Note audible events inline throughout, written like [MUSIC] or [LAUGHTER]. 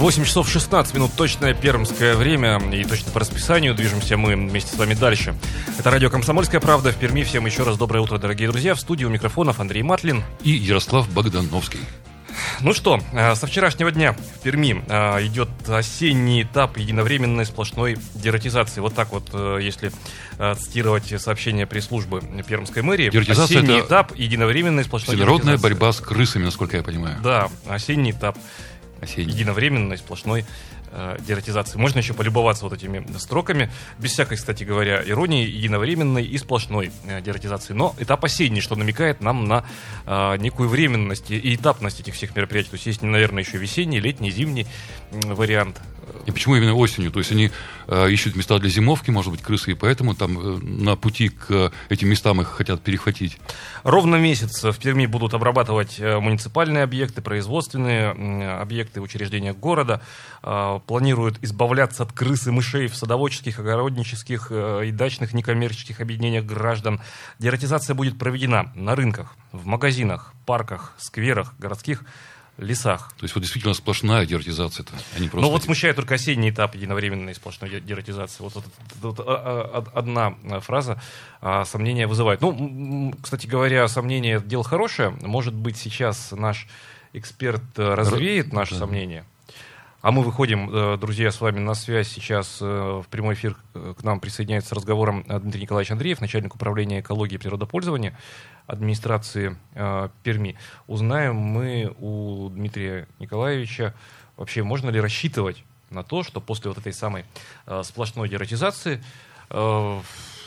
8 часов 16 минут, точное пермское время, и точно по расписанию движемся мы вместе с вами дальше. Это радио «Комсомольская правда» в Перми. Всем еще раз доброе утро, дорогие друзья. В студии у микрофонов Андрей Матлин. И Ярослав Богдановский. Ну что, э, со вчерашнего дня в Перми э, идет осенний этап единовременной сплошной дератизации. Вот так вот, э, если цитировать сообщение пресс-службы Пермской мэрии. Осенний это этап единовременной сплошной Всенародная дератизации. борьба с крысами, насколько я понимаю. Да, осенний этап Осенний. единовременной сплошной э, дератизации. Можно еще полюбоваться вот этими строками, без всякой, кстати говоря, иронии, единовременной и сплошной э, дератизации. Но этап осенний, что намекает нам на э, некую временность и этапность этих всех мероприятий. То есть есть, наверное, еще весенний, летний, зимний вариант. И почему именно осенью? То есть они э, ищут места для зимовки, может быть, крысы, и поэтому там э, на пути к э, этим местам их хотят перехватить. Ровно месяц в Перми будут обрабатывать э, муниципальные объекты, производственные объекты, учреждения города. Э, Планируют избавляться от крыс и мышей в садоводческих, огороднических э, и дачных некоммерческих объединениях граждан. Дератизация будет проведена на рынках, в магазинах, парках, скверах, городских лесах. То есть вот действительно сплошная дератизация-то, а просто... Но вот смущает только осенний этап единовременной сплошной де- дератизации. Вот, вот- вот- вот, а- а- одна а, фраза а, сомнения вызывает. Ну, кстати говоря, сомнение дело хорошее. Может быть, сейчас наш эксперт э, развеет наши да. сомнения. А мы выходим, э, друзья, с вами на связь. Сейчас э, в прямой эфир к нам присоединяется разговором Дмитрий Николаевич Андреев, начальник управления экологии и природопользования администрации э, Перми. Узнаем мы у Дмитрия Николаевича, вообще можно ли рассчитывать на то, что после вот этой самой э, сплошной дератизации, э,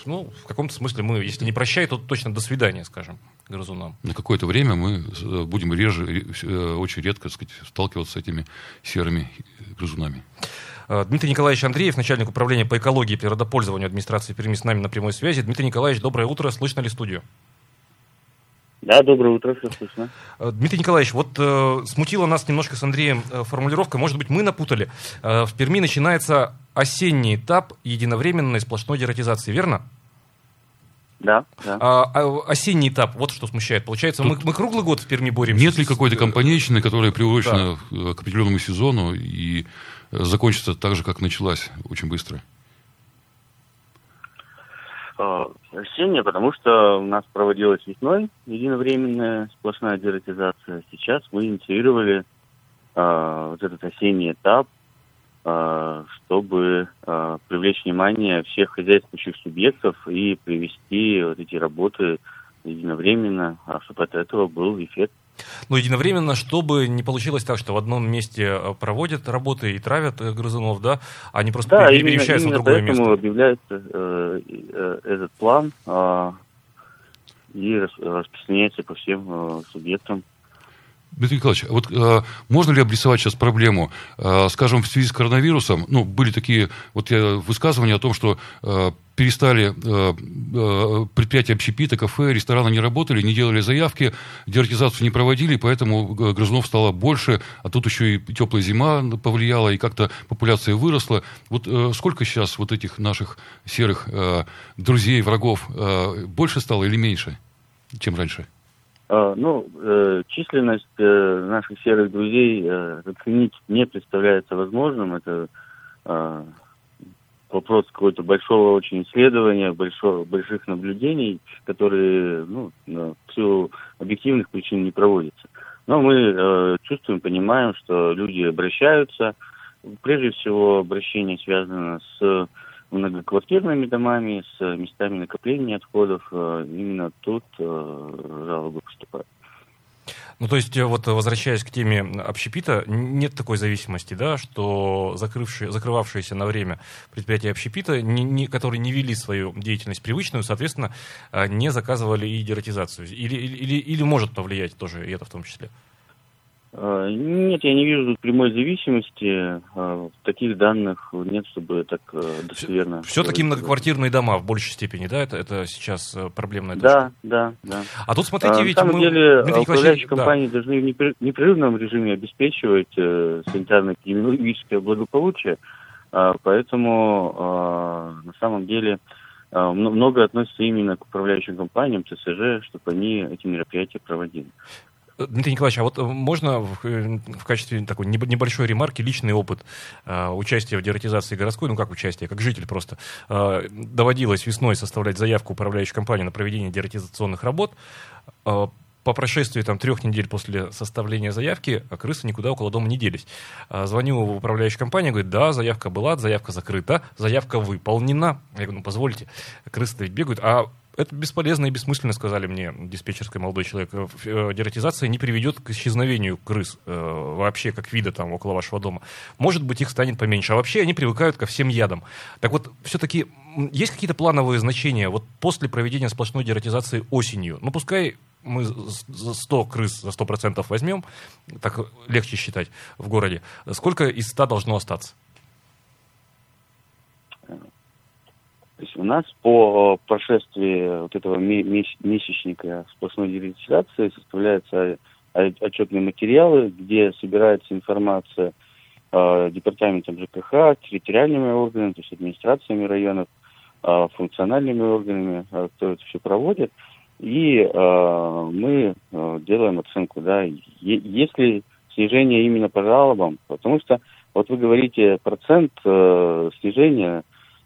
ну, в каком-то смысле мы, если не прощай, то точно до свидания, скажем, грызунам. На какое-то время мы э, будем реже, э, очень редко так сказать, сталкиваться с этими серыми грызунами. Э, Дмитрий Николаевич Андреев, начальник управления по экологии и природопользованию администрации Перми, с нами на прямой связи. Дмитрий Николаевич, доброе утро. Слышно ли студию? Да, доброе утро, все слышно. Э, Дмитрий Николаевич, вот э, смутила нас немножко с Андреем э, формулировка, может быть, мы напутали. Э, в Перми начинается осенний этап единовременной сплошной дератизации, верно? Да, да. А, а осенний этап, вот что смущает. Получается, мы, мы круглый год в Перми боремся. Нет ли какой-то э, компанейщины, которая приурочена э, к определенному сезону и э, закончится так же, как началась, очень быстро? Э, Осенняя, потому что у нас проводилась весной единовременная сплошная дератизация. Сейчас мы инициировали э, вот этот осенний этап, э, чтобы э, привлечь внимание всех хозяйствующих субъектов и привести вот эти работы единовременно, а чтобы от этого был эффект. Но единовременно, чтобы не получилось так, что в одном месте э, проводят работы и травят э, грызунов, да, они просто Да, пере- именно, перемещаются в именно другое поэтому место. объявляется э, э, этот план э, и рас- распространяется по всем э, субъектам. Дмитрий Николаевич, вот э, можно ли обрисовать сейчас проблему, э, скажем, в связи с коронавирусом? Ну, были такие вот э, высказывания о том, что э, перестали э, э, предприятия общепита, кафе, рестораны не работали, не делали заявки, дератизацию не проводили, поэтому г- грызунов стало больше, а тут еще и теплая зима повлияла, и как-то популяция выросла. Вот э, сколько сейчас вот этих наших серых э, друзей, врагов, э, больше стало или меньше, чем раньше? Э, ну, э, численность э, наших серых друзей э, оценить не представляется возможным. Это э, вопрос какого-то большого очень исследования, большого, больших наблюдений, которые ну, в силу объективных причин не проводятся. Но мы чувствуем, понимаем, что люди обращаются. Прежде всего, обращение связано с многоквартирными домами, с местами накопления отходов. Э, Именно тут э, жалобы поступают. Ну, то есть, э, вот э, возвращаясь к теме общепита, нет такой зависимости, да, что закрывшие, закрывавшиеся на время предприятия общепита, не- не- которые не вели свою деятельность привычную, соответственно, э, не заказывали и дератизацию. Или, или, или может повлиять тоже и это в том числе? А, нет, я не вижу прямой зависимости. А, таких данных нет, чтобы так э, достоверно. Все-таки многоквартирные дома в большей степени, да? Это, это сейчас э, проблемная точка? Да, да, да. А тут смотрите, а, ведь На самом мы... деле управляющие да. компании должны в непрерывном режиме обеспечивать э, санитарно-эпидемиологическое благополучие, а, поэтому а, на самом деле много относится именно к управляющим компаниям, ЦСЖ, чтобы они эти мероприятия проводили. Дмитрий Николаевич, а вот можно в, э, в качестве такой небольшой ремарки личный опыт э, участия в дератизации городской, ну как участие, как житель просто, э, доводилось весной составлять заявку управляющей компании на проведение дератизационных работ. Э, по прошествии там, трех недель после составления заявки а крысы никуда около дома не делись. А, звоню в управляющую компанию, говорит, да, заявка была, заявка закрыта, заявка выполнена. Я говорю, ну позвольте, ведь бегают, а это бесполезно и бессмысленно, сказали мне диспетчерский молодой человек. Э, э, дератизация не приведет к исчезновению крыс э, вообще как вида там около вашего дома. Может быть, их станет поменьше. А вообще они привыкают ко всем ядам. Так вот, все-таки есть какие-то плановые значения вот после проведения сплошной дератизации осенью? Ну, пускай мы за 100 крыс за 100% возьмем, так легче считать в городе. Сколько из 100 должно остаться? То есть у нас по прошествии вот этого месячника сплошной дератизации составляются отчетные материалы, где собирается информация э, департаментом ЖКХ, территориальными органами, то есть администрациями районов, э, функциональными органами, э, кто это все проводит. И э, мы э, делаем оценку, да, если снижение именно по жалобам, потому что вот вы говорите процент э, снижения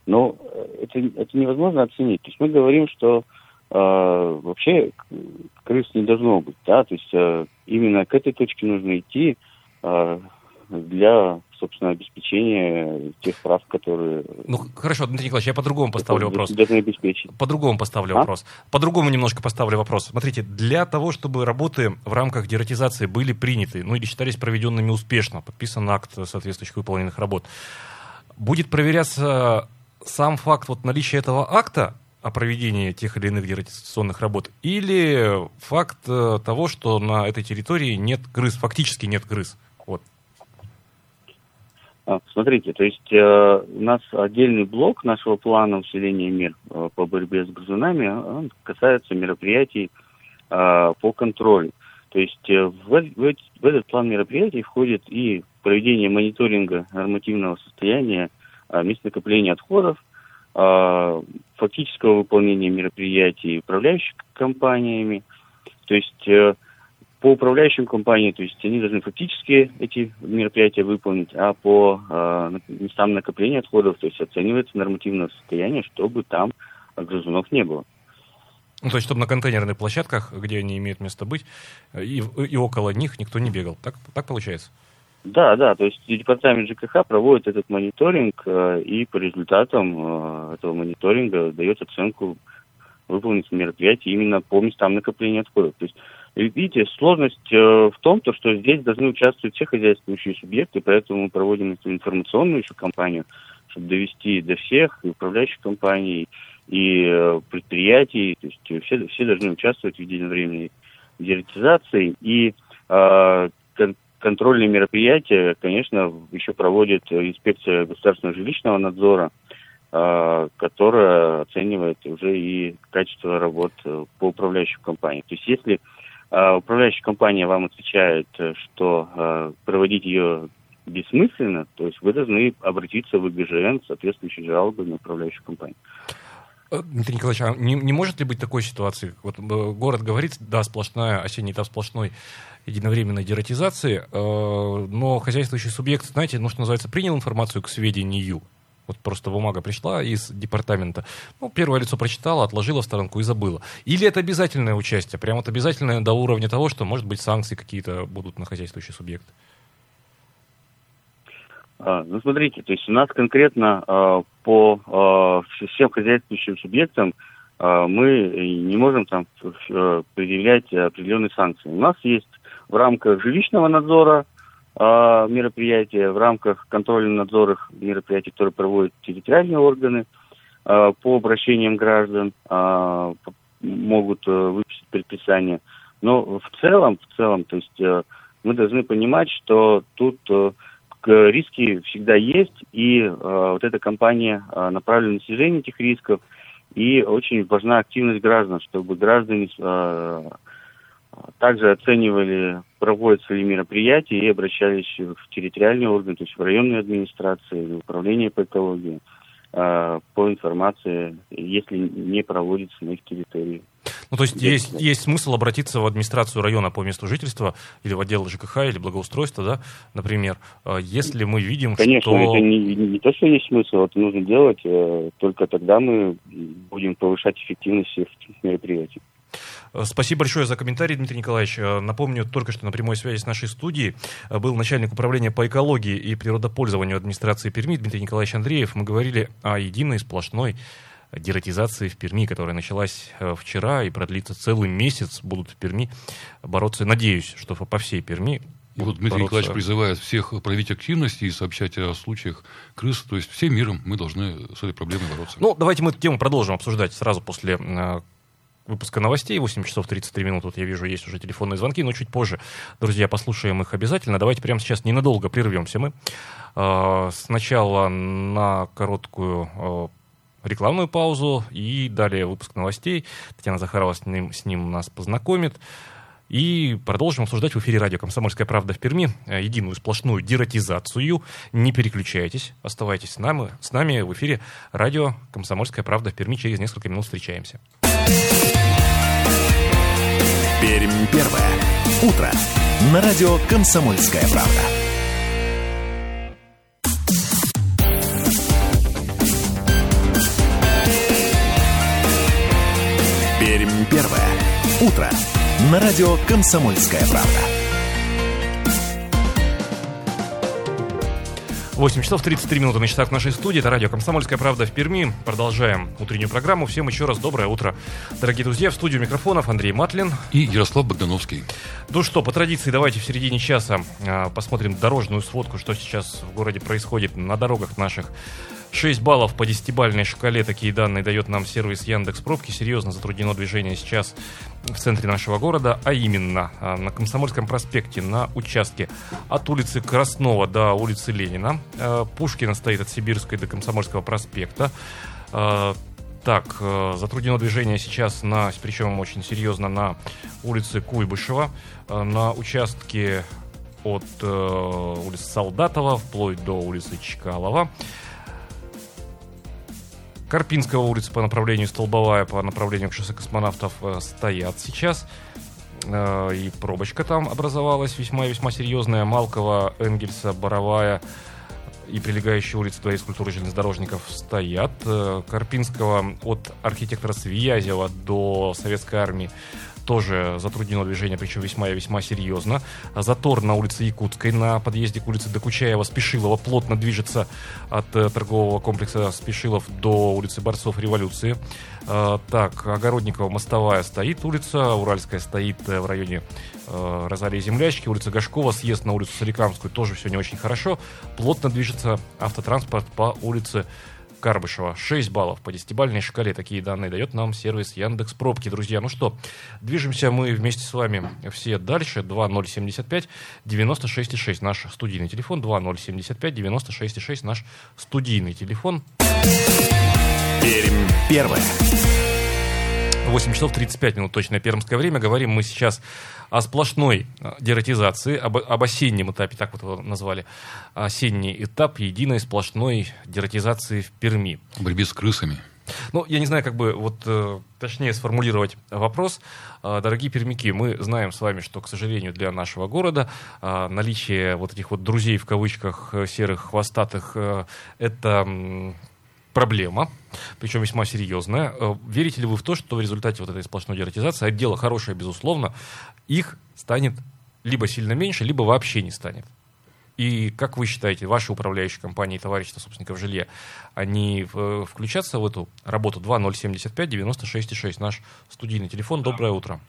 но э, это, это невозможно оценить. То есть мы говорим, что э, вообще крыс не должно быть, да, то есть э, именно к этой точке нужно идти э, для, собственно, обеспечения тех прав, которые... Ну, хорошо, Дмитрий Николаевич, я по-другому поставлю вопрос. Должны обеспечить. По-другому поставлю а? вопрос. По-другому немножко поставлю вопрос. Смотрите, для того, чтобы работы в рамках дератизации были приняты, ну или считались проведенными успешно, подписан акт соответствующих выполненных работ, будет проверяться сам факт вот наличия этого акта о проведении тех или иных дератизационных работ, или факт э, того, что на этой территории нет крыс, фактически нет крыс? Вот. А, смотрите, то есть э, у нас отдельный блок нашего плана усиления мер э, по борьбе с грызунами он касается мероприятий э, по контролю. То есть э, в, в, в этот план мероприятий входит и проведение мониторинга нормативного состояния мест накопления отходов, а, фактического выполнения мероприятий управляющими компаниями. То есть э, по управляющим компаниям, то есть они должны фактически эти мероприятия выполнить, а по э, местам накопления отходов, то есть оценивается нормативное состояние, чтобы там грызунов не было. Ну, то есть, чтобы на контейнерных площадках, где они имеют место быть, и, и около них никто не бегал. Так, так получается? Да, да, то есть департамент ЖКХ проводит этот мониторинг, э, и по результатам э, этого мониторинга дает оценку выполненных мероприятий именно по местам накопления отходов. То есть, видите, сложность э, в том, то, что здесь должны участвовать все хозяйствующие субъекты, поэтому мы проводим эту информационную еще кампанию, чтобы довести до всех и управляющих компаний, и предприятий, то есть все, все должны участвовать в единовременной дератизации, и контрольные мероприятия, конечно, еще проводит инспекция государственного жилищного надзора, а, которая оценивает уже и качество работ э, по управляющим компаниям. То есть если а, управляющая компания вам отвечает, что а, проводить ее бессмысленно, то есть вы должны обратиться в ИГЖН с соответствующей жалобой на управляющую компанию. Э, Дмитрий Николаевич, а не, не может ли быть такой ситуации? Вот э, город говорит, да, сплошная осенний этап сплошной единовременной дератизации, э, но хозяйствующий субъект, знаете, ну, что называется, принял информацию к сведению. Вот просто бумага пришла из департамента. Ну, первое лицо прочитало, отложило в сторонку и забыло. Или это обязательное участие, прямо вот обязательное до уровня того, что, может быть, санкции какие-то будут на хозяйствующий субъект? А, ну, смотрите, то есть у нас конкретно а, по а, всем хозяйствующим субъектам мы не можем там а, предъявлять определенные санкции. У нас есть в рамках жилищного надзора мероприятия, в рамках контрольных надзоров мероприятий, которые проводят территориальные органы по обращениям граждан, могут а, выписать предписание. Но в целом, в целом, то есть а, мы должны понимать, что тут риски всегда есть, и вот эта кампания направлена на снижение этих рисков, и очень важна активность граждан, чтобы граждане также оценивали, проводятся ли мероприятия и обращались в территориальные органы, то есть в районные администрации, в управление по экологии э, по информации, если не проводится на их территории. Ну, то есть есть, есть смысл обратиться в администрацию района по месту жительства или в отдел ЖКХ или благоустройства, да, например, э, если мы видим, Конечно, что... это не, не то, что есть смысл, это нужно делать, э, только тогда мы будем повышать эффективность всех мероприятий. Э, спасибо большое за комментарий, Дмитрий Николаевич. Э, напомню, только что на прямой связи с нашей студией был начальник управления по экологии и природопользованию администрации Перми Дмитрий Николаевич Андреев. Мы говорили о единой сплошной дератизации в Перми, которая началась вчера и продлится целый месяц. Будут в Перми бороться, надеюсь, что по всей Перми и вот Дмитрий бороться. Николаевич призывает всех проявить активность и сообщать о случаях крыс. То есть всем миром мы должны с этой проблемой бороться. Ну, давайте мы эту тему продолжим обсуждать сразу после выпуска новостей. 8 часов 33 минуты. Вот я вижу, есть уже телефонные звонки, но чуть позже, друзья, послушаем их обязательно. Давайте прямо сейчас ненадолго прервемся мы. А, сначала на короткую рекламную паузу и далее выпуск новостей. Татьяна Захарова с ним, с ним нас познакомит. И продолжим обсуждать в эфире радио «Комсомольская правда» в Перми э, единую сплошную дератизацию. Не переключайтесь, оставайтесь с нами, с нами в эфире радио «Комсомольская правда» в Перми. Через несколько минут встречаемся. Пермь первое. Утро. На радио «Комсомольская правда». Первое. Утро. На радио «Комсомольская правда». 8 часов 33 минуты на часах нашей студии. Это радио «Комсомольская правда» в Перми. Продолжаем утреннюю программу. Всем еще раз доброе утро. Дорогие друзья, в студию микрофонов Андрей Матлин. И Ярослав Богдановский. Ну что, по традиции, давайте в середине часа а, посмотрим дорожную сводку, что сейчас в городе происходит на дорогах наших. 6 баллов по десятибальной шкале, такие данные дает нам сервис Яндекс Пробки. Серьезно затруднено движение сейчас в центре нашего города, а именно а, на Комсомольском проспекте на участке от улицы Краснова до улицы Ленина. А, Пушкина стоит от Сибирской до Комсомольского проспекта. А, так, затруднено движение сейчас на, причем очень серьезно, на улице Куйбышева, на участке от э, улицы Солдатова вплоть до улицы Чкалова. Карпинского улица по направлению Столбовая, по направлению к шоссе космонавтов э, стоят сейчас. Э, и пробочка там образовалась весьма-весьма серьезная. Малкова, Энгельса, Боровая и прилегающие улицы Дворец культуры железнодорожников стоят. Э, Карпинского от архитектора Связева до Советской армии тоже затруднено движение, причем весьма и весьма серьезно. Затор на улице Якутской, на подъезде к улице Докучаева, Спешилова плотно движется от э, торгового комплекса Спешилов до улицы Борцов Революции. Э, так, Огородникова, Мостовая стоит улица, Уральская стоит э, в районе Розалии Землячки, улица Гашкова, съезд на улицу Соликамскую тоже все не очень хорошо. Плотно движется автотранспорт по улице Карбышева. 6 баллов по 10-бальной шкале. Такие данные дает нам сервис Яндекс Пробки. Друзья, ну что, движемся мы вместе с вами все дальше. 2075 96,6 наш студийный телефон. 2075 96,6 наш студийный телефон. Пермь первое. 8 часов 35 минут точное пермское время. Говорим мы сейчас о сплошной э, дератизации, об, об осеннем этапе, так вот его назвали. Осенний этап единой сплошной дератизации в Перми. Борьбе с крысами. Ну, я не знаю, как бы вот э, точнее сформулировать вопрос. Э, дорогие пермяки, мы знаем с вами, что, к сожалению, для нашего города э, наличие вот этих вот друзей в кавычках серых хвостатых э, это проблема, причем весьма серьезная. Э, верите ли вы в то, что в результате вот этой сплошной дератизации, а дело хорошее, безусловно, их станет либо сильно меньше, либо вообще не станет? И как вы считаете, ваши управляющие компании, товарищества собственников жилья, они э, включатся в эту работу 2075-96-6, наш студийный телефон. Доброе утро.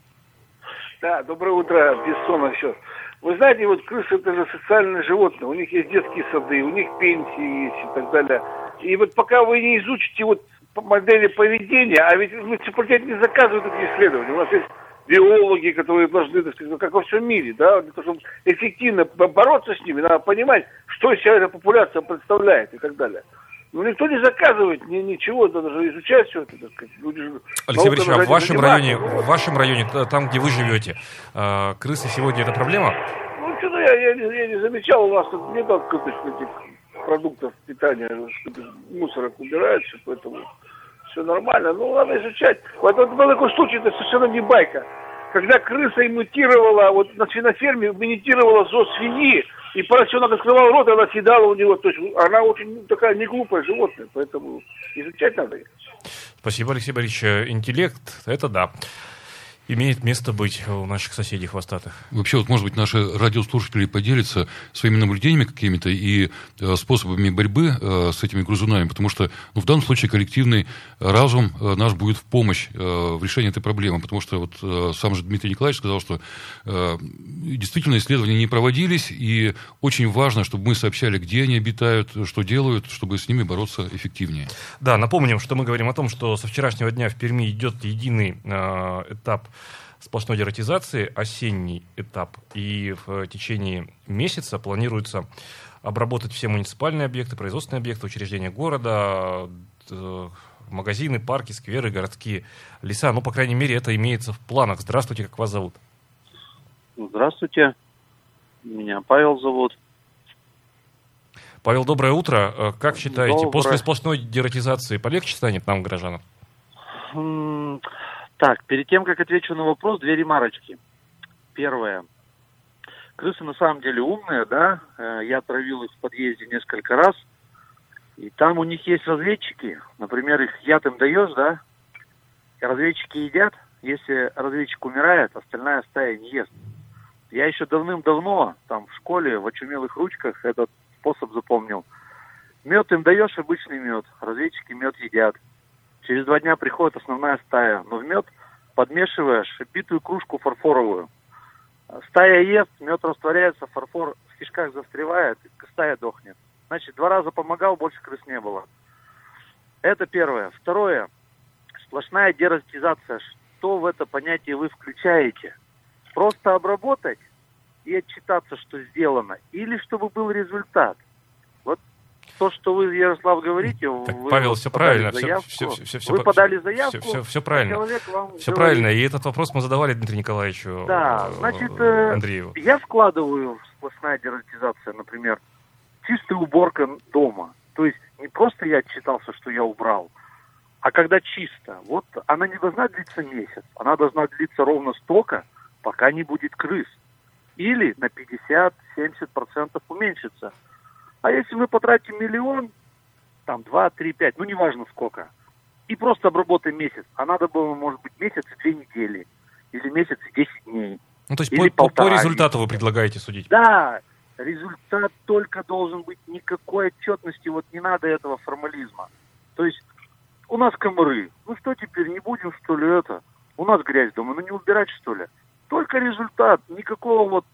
Да, доброе утро, Бессонов еще. Вы знаете, вот крысы это же социальное животное, у них есть детские сады, у них пенсии есть и так далее. И вот пока вы не изучите вот модели поведения, а ведь муниципалитет не заказывает эти исследования. У нас есть биологи, которые должны, так сказать, как во всем мире, да, для того, чтобы эффективно бороться с ними, надо понимать, что из себя эта популяция представляет и так далее. Ну, никто не заказывает ни, ничего, даже изучать все это, так сказать. Люди же, Алексей Борисович, а в вашем районе, в вашем районе, там, где вы живете, э, крысы сегодня это проблема? Ну, что-то я, я, я не замечал, у нас тут нет открытых этих продуктов питания, мусорок убирается, поэтому все нормально. Ну, надо изучать. Вот, вот был такой случай, это совершенно не байка. Когда крыса имитировала, вот на свиноферме имитировала зо свиньи, и поросенок открывал рот, она съедала у него. То есть она очень ну, такая не глупая животное, поэтому изучать надо. Спасибо, Алексей Борисович. Интеллект, это да имеет место быть у наших соседей хвостатых. Вообще, вот, может быть, наши радиослушатели поделятся своими наблюдениями какими-то и э, способами борьбы э, с этими грызунами, потому что ну, в данном случае коллективный разум э, наш будет в помощь э, в решении этой проблемы, потому что вот э, сам же Дмитрий Николаевич сказал, что э, действительно исследования не проводились, и очень важно, чтобы мы сообщали, где они обитают, что делают, чтобы с ними бороться эффективнее. Да, напомним, что мы говорим о том, что со вчерашнего дня в Перми идет единый э, этап сплошной дератизации, осенний этап, и в течение месяца планируется обработать все муниципальные объекты, производственные объекты, учреждения города, э, магазины, парки, скверы, городские леса. Ну, по крайней мере, это имеется в планах. Здравствуйте, как вас зовут? Здравствуйте, меня Павел зовут. Павел, доброе утро. Э, как считаете, доброе. после сплошной дератизации полегче станет нам, горожанам? Так, перед тем, как отвечу на вопрос, две ремарочки. Первое. Крысы на самом деле умные, да. Э, я травил их в подъезде несколько раз. И там у них есть разведчики. Например, их яд им даешь, да. Разведчики едят. Если разведчик умирает, остальная стая не ест. Я еще давным-давно, там, в школе, в очумелых ручках этот способ запомнил. Мед им даешь, обычный мед. Разведчики мед едят. Через два дня приходит основная стая, но в мед подмешиваешь битую кружку фарфоровую. Стая ест, мед растворяется, фарфор в кишках застревает, стая дохнет. Значит, два раза помогал, больше крыс не было. Это первое. Второе. Сплошная дератизация. Что в это понятие вы включаете? Просто обработать и отчитаться, что сделано, или чтобы был результат – то, что вы, Ярослав, говорите, так, вы Павел, все правильно, все, все, все, все, вы подали заявку, все, все, все правильно, человек вам все говорит. правильно, и этот вопрос мы задавали Дмитрию Николаевичу да, значит, э, Андрееву. Я складываю сплошная дератизация, например, чистая уборка дома, то есть не просто я отчитался, что я убрал, а когда чисто, вот она не должна длиться месяц, она должна длиться ровно столько, пока не будет крыс. Или на 50-70% уменьшится. А если мы потратим миллион, там, два, три, пять, ну, неважно сколько, и просто обработаем месяц, а надо было, может быть, месяц и две недели, или месяц и десять дней. Ну, то есть по, по, по результату вы предлагаете судить? Да, результат только должен быть никакой отчетности, вот не надо этого формализма. То есть у нас комары, ну что теперь, не будем что ли это? У нас грязь дома, ну не убирать что ли? Только результат, никакого вот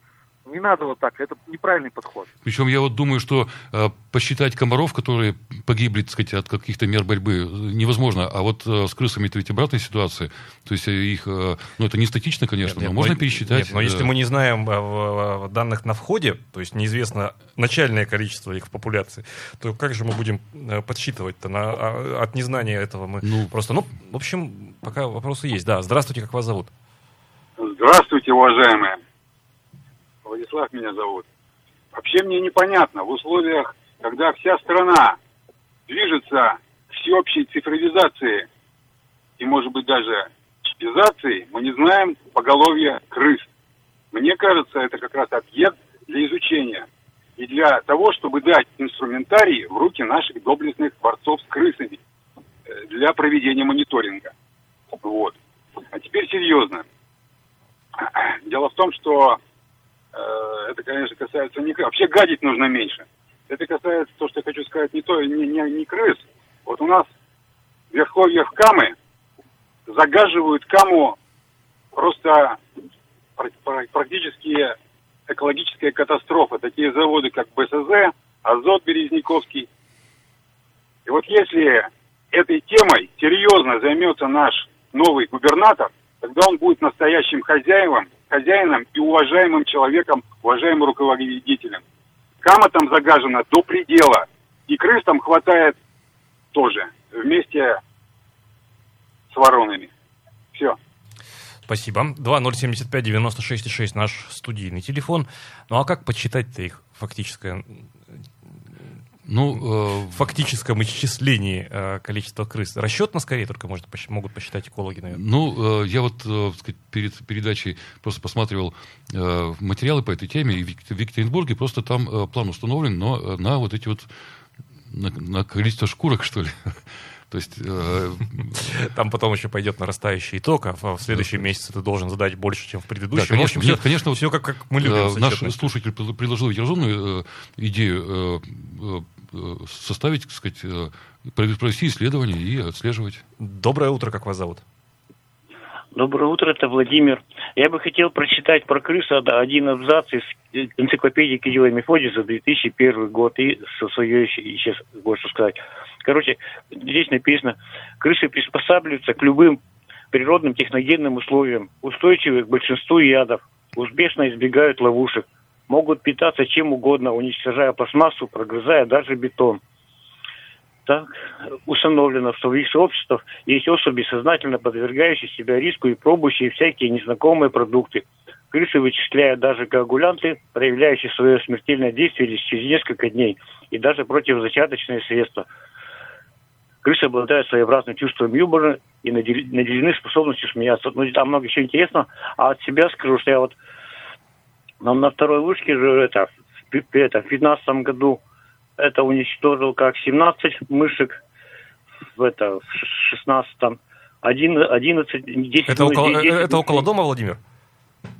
не надо вот так, это неправильный подход. Причем я вот думаю, что э, посчитать комаров, которые погибли, так сказать, от каких-то мер борьбы, невозможно. А вот э, с крысами это ведь обратная ситуация. То есть э, их, э, ну это не статично, конечно, нет, но нет, можно но, пересчитать. Нет, но если мы не знаем э, данных на входе, то есть неизвестно начальное количество их в популяции, то как же мы будем э, подсчитывать-то на, а, от незнания этого мы ну, просто, ну, в общем, пока вопросы есть. Да, здравствуйте, как вас зовут? Здравствуйте, уважаемые. Владислав меня зовут. Вообще мне непонятно, в условиях, когда вся страна движется к всеобщей цифровизации и, может быть, даже чипизации, мы не знаем поголовья крыс. Мне кажется, это как раз объект для изучения и для того, чтобы дать инструментарий в руки наших доблестных борцов с крысами э, для проведения мониторинга. Вот. А теперь серьезно. [CLEARS THROAT] Дело в том, что это, конечно, касается не Вообще гадить нужно меньше. Это касается, то, что я хочу сказать, не то, не, не, не крыс. Вот у нас в Камы загаживают Каму просто практически экологическая катастрофа. Такие заводы, как БСЗ, Азот Березниковский. И вот если этой темой серьезно займется наш новый губернатор, когда он будет настоящим хозяином, хозяином и уважаемым человеком, уважаемым руководителем. Кама там загажена до предела, и крыс там хватает тоже, вместе с воронами. Все. Спасибо. 2075-96-6 наш студийный телефон. Ну а как подсчитать-то их фактическое ну, э, в фактическом исчислении э, количества крыс. Расчетно скорее только может, могут посчитать экологи, наверное. Ну, э, я вот э, сказать, перед передачей просто посматривал э, материалы по этой теме, и в Екатеринбурге просто там э, план установлен, но э, на вот эти вот, на, на количество шкурок, что ли. [LAUGHS] То есть... Э... Там потом еще пойдет нарастающий итог, а в следующем месяце ты должен задать больше, чем в предыдущем. Да, конечно, общем, нет, конечно, все как, как мы любим. Э, наш слушатель предложил разумную э, идею э, Э, составить, так сказать, э, провести исследование и отслеживать. Доброе утро, как вас зовут? Доброе утро, это Владимир. Я бы хотел прочитать про крысу один абзац из энциклопедии Кирилла Мефодия за 2001 год и со своей сейчас больше сказать. Короче, здесь написано, крысы приспосабливаются к любым природным техногенным условиям, устойчивы к большинству ядов, успешно избегают ловушек, могут питаться чем угодно, уничтожая пластмассу, прогрызая даже бетон. Так установлено, что в их сообществах есть особи, сознательно подвергающие себя риску и пробующие всякие незнакомые продукты. Крысы вычисляют даже коагулянты, проявляющие свое смертельное действие лишь через несколько дней, и даже противозачаточные средства. Крысы обладают своеобразным чувством юмора и наделены способностью смеяться. Ну, там много еще интересного. А от себя скажу, что я вот нам на второй вышке же это, это в 2015 году это уничтожил как 17 мышек, в это в 16 11, 10 это, около, 10, э, это около дома, Владимир?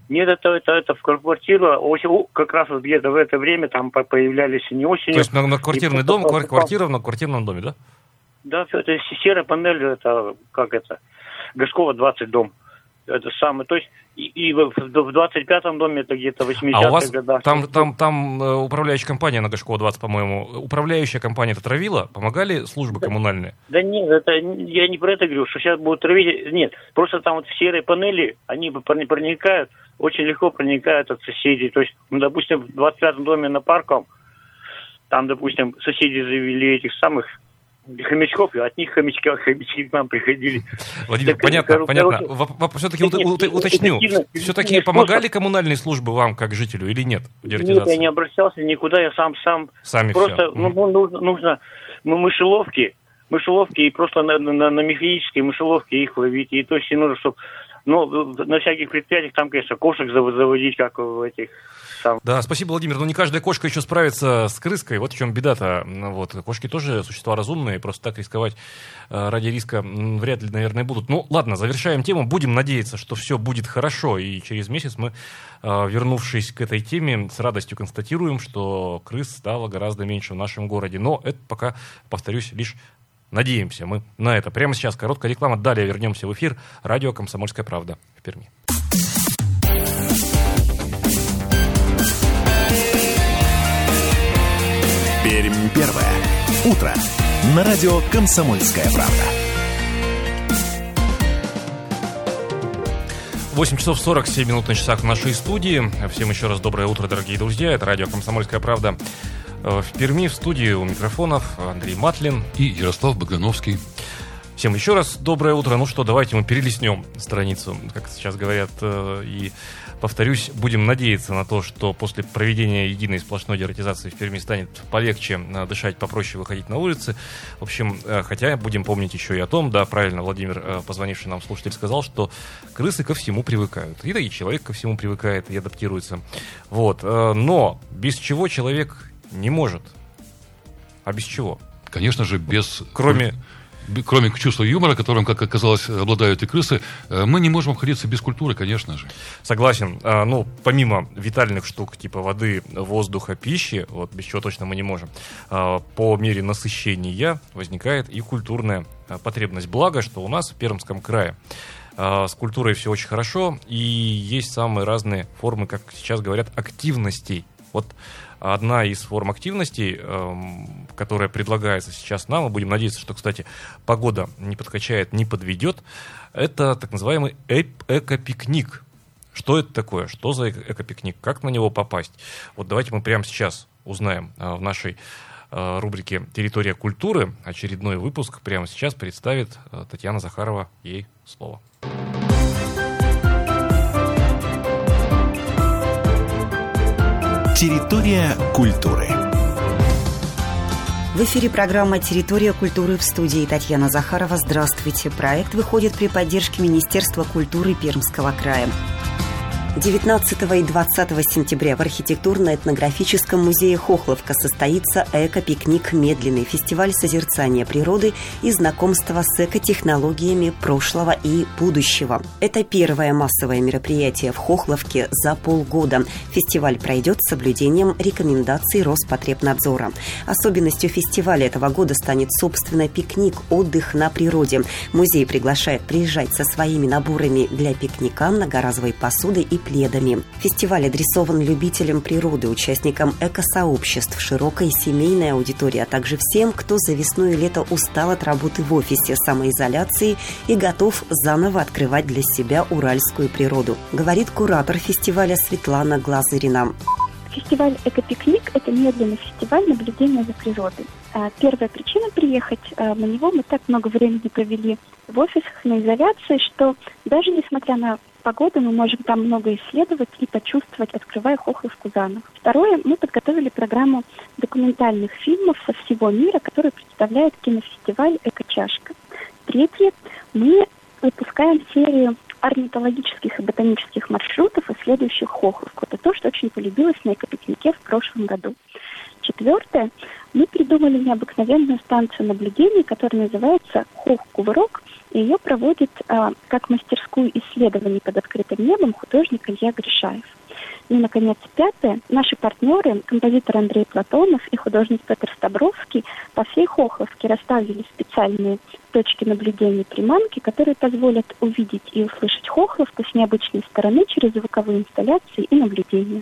Нет, это, это, это в квартира. Как раз вот где-то в это время там появлялись не осенью. То есть на, на квартирный дом, попал, квартира на квартирном доме, да? Да, это серая панель, это как это, Горшкова 20 дом это самое, то есть и, и в, в 25-м доме это где-то 80-х а у вас годах. Там, там, там э, управляющая компания на Гашкова 20, по-моему. Управляющая компания это травила? Помогали службы да, коммунальные? Да нет, это, я не про это говорю, что сейчас будут травить. Нет, просто там вот в серые панели, они проникают, очень легко проникают от соседей. То есть, ну, допустим, в 25-м доме на Парком, там, допустим, соседи завели этих самых хомячков, и от них хомячки, хомячки к нам приходили. Владимир, так, понятно, понятно. Все-таки уточню. Все-таки помогали коммунальные службы вам, как жителю, или нет? Нет, я не обращался никуда, я сам сам. Сами Просто ну, ну, нужно, нужно мышеловки, мышеловки и просто на, на, на механической мышеловке их ловить. И то есть нужно, чтобы ну, на всяких предприятиях там, конечно, кошек заводить, как в этих там. Да, спасибо, Владимир. Но не каждая кошка еще справится с крыской. Вот в чем беда-то. Ну вот. Кошки тоже существа разумные, просто так рисковать э, ради риска вряд ли, наверное, будут. Ну, ладно, завершаем тему. Будем надеяться, что все будет хорошо. И через месяц мы, э, вернувшись к этой теме, с радостью констатируем, что крыс стало гораздо меньше в нашем городе. Но это пока, повторюсь, лишь Надеемся мы на это. Прямо сейчас короткая реклама. Далее вернемся в эфир. Радио «Комсомольская правда» в Перми. Пермь первое. Утро. На радио «Комсомольская правда». 8 часов 47 минут на часах в нашей студии. Всем еще раз доброе утро, дорогие друзья. Это радио «Комсомольская правда». Э, в Перми в студии у микрофонов Андрей Матлин и Ярослав Богдановский. Всем еще раз доброе утро. Ну что, давайте мы перелистнем страницу, как сейчас говорят, э, и повторюсь, будем надеяться на то, что после проведения единой сплошной дератизации в Перми станет полегче э, дышать, попроще выходить на улицы. В общем, хотя будем помнить еще и о том, да, правильно Владимир, позвонивший нам слушатель, сказал, что крысы ко всему привыкают. И да, и человек ко всему привыкает и адаптируется. Вот. Но без чего человек не может. А без чего? Конечно же, без... Кроме... Кроме чувства юмора, которым, как оказалось, обладают и крысы, э, мы не можем обходиться без культуры, конечно же. Согласен. А, ну, помимо витальных штук типа воды, воздуха, пищи, вот без чего точно мы не можем, а, по мере насыщения возникает и культурная а, потребность. Благо, что у нас в Пермском крае с культурой все очень хорошо, и есть самые разные формы, как сейчас говорят, активностей Вот одна из форм активности, которая предлагается сейчас нам, мы будем надеяться, что, кстати, погода не подкачает, не подведет, это так называемый эко-пикник. Что это такое? Что за эко-пикник? Как на него попасть? Вот давайте мы прямо сейчас узнаем в нашей рубрике «Территория культуры». Очередной выпуск прямо сейчас представит Татьяна Захарова. Ей слово. Территория культуры. В эфире программа «Территория культуры» в студии Татьяна Захарова. Здравствуйте. Проект выходит при поддержке Министерства культуры Пермского края. 19 и 20 сентября в архитектурно-этнографическом музее Хохловка состоится «Эко-пикник. Медленный» фестиваль созерцания природы и знакомства с экотехнологиями прошлого и будущего. Это первое массовое мероприятие в Хохловке за полгода. Фестиваль пройдет с соблюдением рекомендаций Роспотребнадзора. Особенностью фестиваля этого года станет, собственно, пикник, отдых на природе. Музей приглашает приезжать со своими наборами для пикника, многоразовой посуды и пледами. Фестиваль адресован любителям природы, участникам экосообществ, широкой семейной аудитории, а также всем, кто за весну и лето устал от работы в офисе, самоизоляции и готов заново открывать для себя уральскую природу, говорит куратор фестиваля Светлана Глазырина. Фестиваль «Экопикник» – это медленный фестиваль наблюдения за природой. А, первая причина приехать а, на него мы так много времени провели в офисах на изоляции, что даже несмотря на погоду мы можем там много исследовать и почувствовать, открывая Хохловку заново. Второе, мы подготовили программу документальных фильмов со всего мира, который представляет кинофестиваль «Экочашка». Третье, мы выпускаем серию орнитологических и ботанических маршрутов, исследующих Хохловку. Это то, что очень полюбилось на экопикнике в прошлом году. Четвертое, мы придумали необыкновенную станцию наблюдений, которая называется «Хох-кувырок», и ее проводит а, как мастерскую исследований под открытым небом художник Илья Гришаев. Ну и, наконец, пятое. Наши партнеры, композитор Андрей Платонов и художник Петр Стабровский по всей Хохловке расставили специальные точки наблюдения приманки, которые позволят увидеть и услышать Хохловку с необычной стороны через звуковые инсталляции и наблюдения.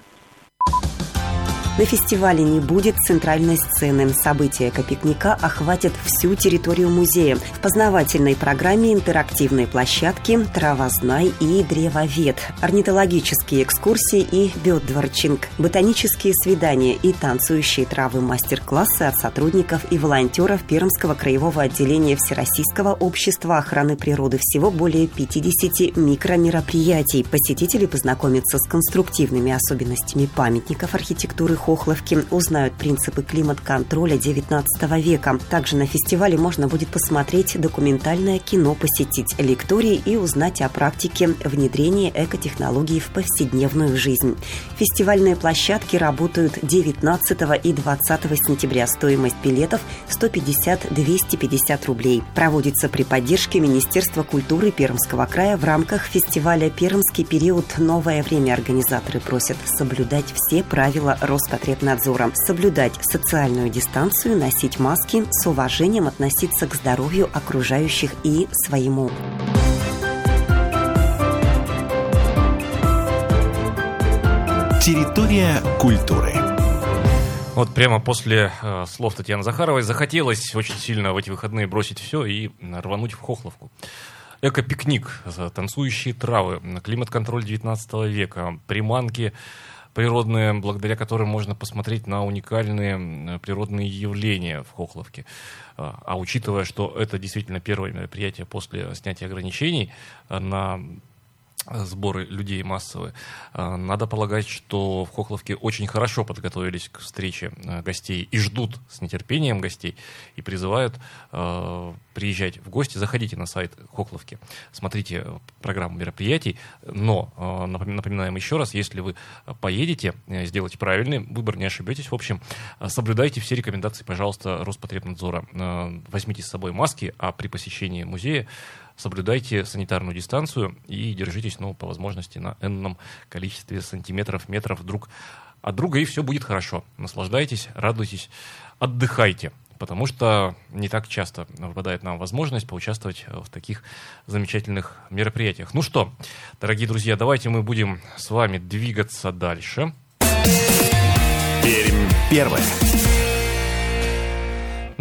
На фестивале не будет центральной сцены. События экопикника охватят всю территорию музея. В познавательной программе интерактивные площадки, травознай и древовед, орнитологические экскурсии и бёдворчинг, ботанические свидания и танцующие травы мастер-классы от сотрудников и волонтеров Пермского краевого отделения Всероссийского общества охраны природы. Всего более 50 микромероприятий. Посетители познакомятся с конструктивными особенностями памятников архитектуры Хохловки узнают принципы климат-контроля XIX века. Также на фестивале можно будет посмотреть документальное кино, посетить лектории и узнать о практике внедрения экотехнологий в повседневную жизнь. Фестивальные площадки работают 19 и 20 сентября. Стоимость билетов 150-250 рублей. Проводится при поддержке Министерства культуры Пермского края в рамках фестиваля «Пермский период. Новое время». Организаторы просят соблюдать все правила Роспотребнадзора Роспотребнадзора, соблюдать социальную дистанцию, носить маски, с уважением относиться к здоровью окружающих и своему. Территория культуры. Вот прямо после э, слов Татьяны Захаровой захотелось очень сильно в эти выходные бросить все и рвануть в Хохловку. Эко-пикник, танцующие травы, климат-контроль 19 века, приманки природные, благодаря которым можно посмотреть на уникальные природные явления в Хохловке. А, а учитывая, что это действительно первое мероприятие после снятия ограничений а, на сборы людей массовые. А, надо полагать, что в Хохловке очень хорошо подготовились к встрече а, гостей и ждут с нетерпением гостей и призывают э, приезжать в гости. Заходите на сайт Хохловки, смотрите программу мероприятий, но э, напоминаем еще раз, если вы поедете, сделайте правильный выбор, не ошибетесь. В общем, соблюдайте все рекомендации, пожалуйста, Роспотребнадзора. Э, возьмите с собой маски, а при посещении музея соблюдайте санитарную дистанцию и держитесь, ну, по возможности, на энном количестве сантиметров, метров друг от друга, и все будет хорошо. Наслаждайтесь, радуйтесь, отдыхайте потому что не так часто выпадает нам возможность поучаствовать в таких замечательных мероприятиях. Ну что, дорогие друзья, давайте мы будем с вами двигаться дальше. Пермь первая.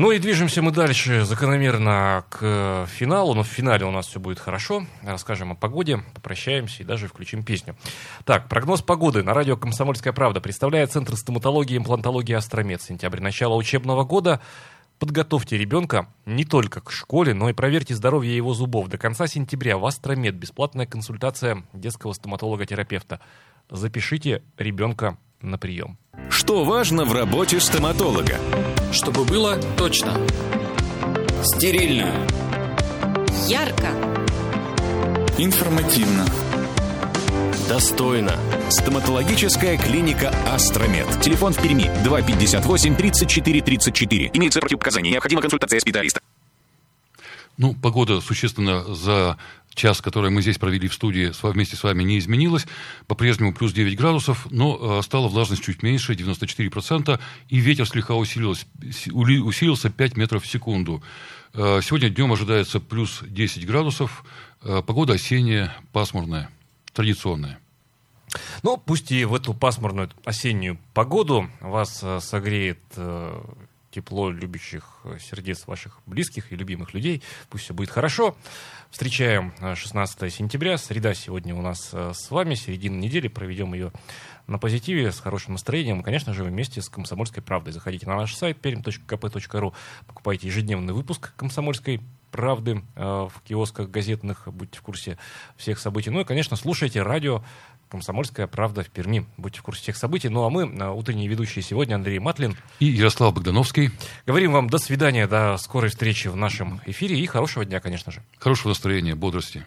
Ну и движемся мы дальше закономерно к финалу. Но в финале у нас все будет хорошо. Расскажем о погоде, попрощаемся и даже включим песню. Так, прогноз погоды на радио «Комсомольская правда» представляет Центр стоматологии и имплантологии «Астромед». Сентябрь начала учебного года. Подготовьте ребенка не только к школе, но и проверьте здоровье его зубов. До конца сентября в Астромед бесплатная консультация детского стоматолога-терапевта. Запишите ребенка на прием. Что важно в работе стоматолога? Чтобы было точно. Стерильно. Ярко. Информативно. Достойно. Стоматологическая клиника «Астромед». Телефон в Перми 258 34 34. Имеется противопоказания. Необходима консультация специалиста. Ну, погода существенно за час, который мы здесь провели в студии вместе с вами, не изменилась. По-прежнему плюс 9 градусов, но э, стала влажность чуть меньше, 94%, и ветер слегка усилился, усилился 5 метров в секунду. Э, сегодня днем ожидается плюс 10 градусов. Э, погода осенняя, пасмурная, традиционная. Ну, пусть и в эту пасмурную осеннюю погоду вас согреет тепло любящих сердец ваших близких и любимых людей. Пусть все будет хорошо. Встречаем 16 э, сентября. Среда сегодня у нас э, с вами. Середина недели. Проведем ее на позитиве, с хорошим настроением. Конечно же, вместе с «Комсомольской правдой». Заходите на наш сайт perm.kp.ru, покупайте ежедневный выпуск «Комсомольской правды» э, в киосках газетных. Будьте в курсе всех событий. Ну и, конечно, слушайте радио «Комсомольская правда» в Перми. Будьте в курсе всех событий. Ну а мы, э, утренние ведущие сегодня, Андрей Матлин. И Ярослав Богдановский. Говорим вам до свидания, до скорой встречи в нашем эфире и хорошего дня, конечно же. Хорошего настроения, бодрости.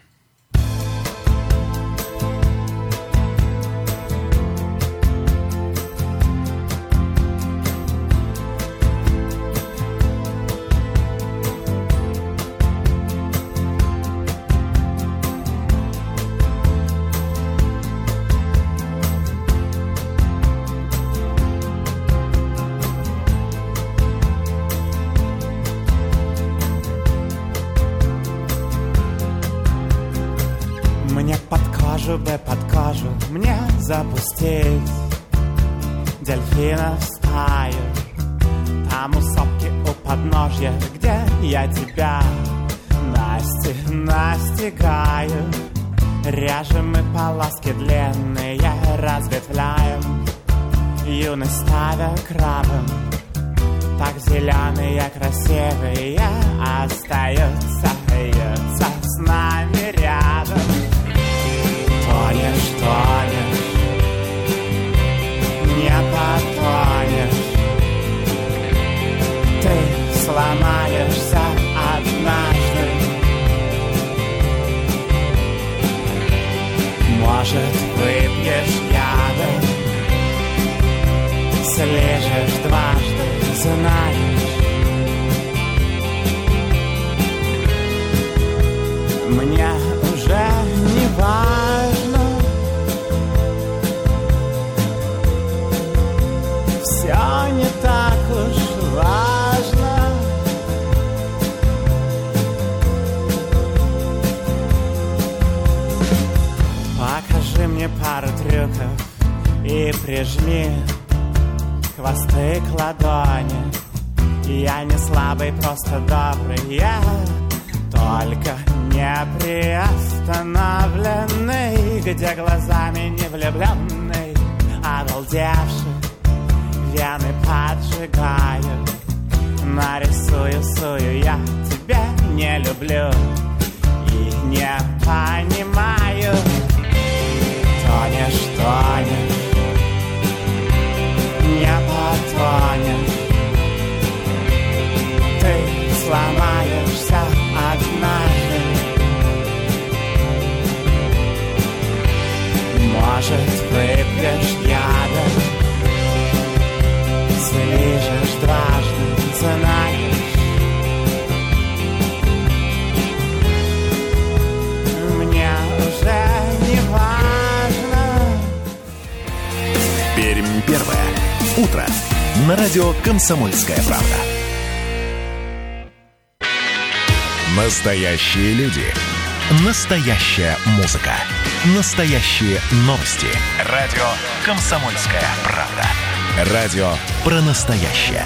Вены поджигаю. Нарисую, сую, я тебя не люблю На радио «Комсомольская правда». Настоящие люди. Настоящая музыка. Настоящие новости. Радио «Комсомольская правда». Радио про настоящее.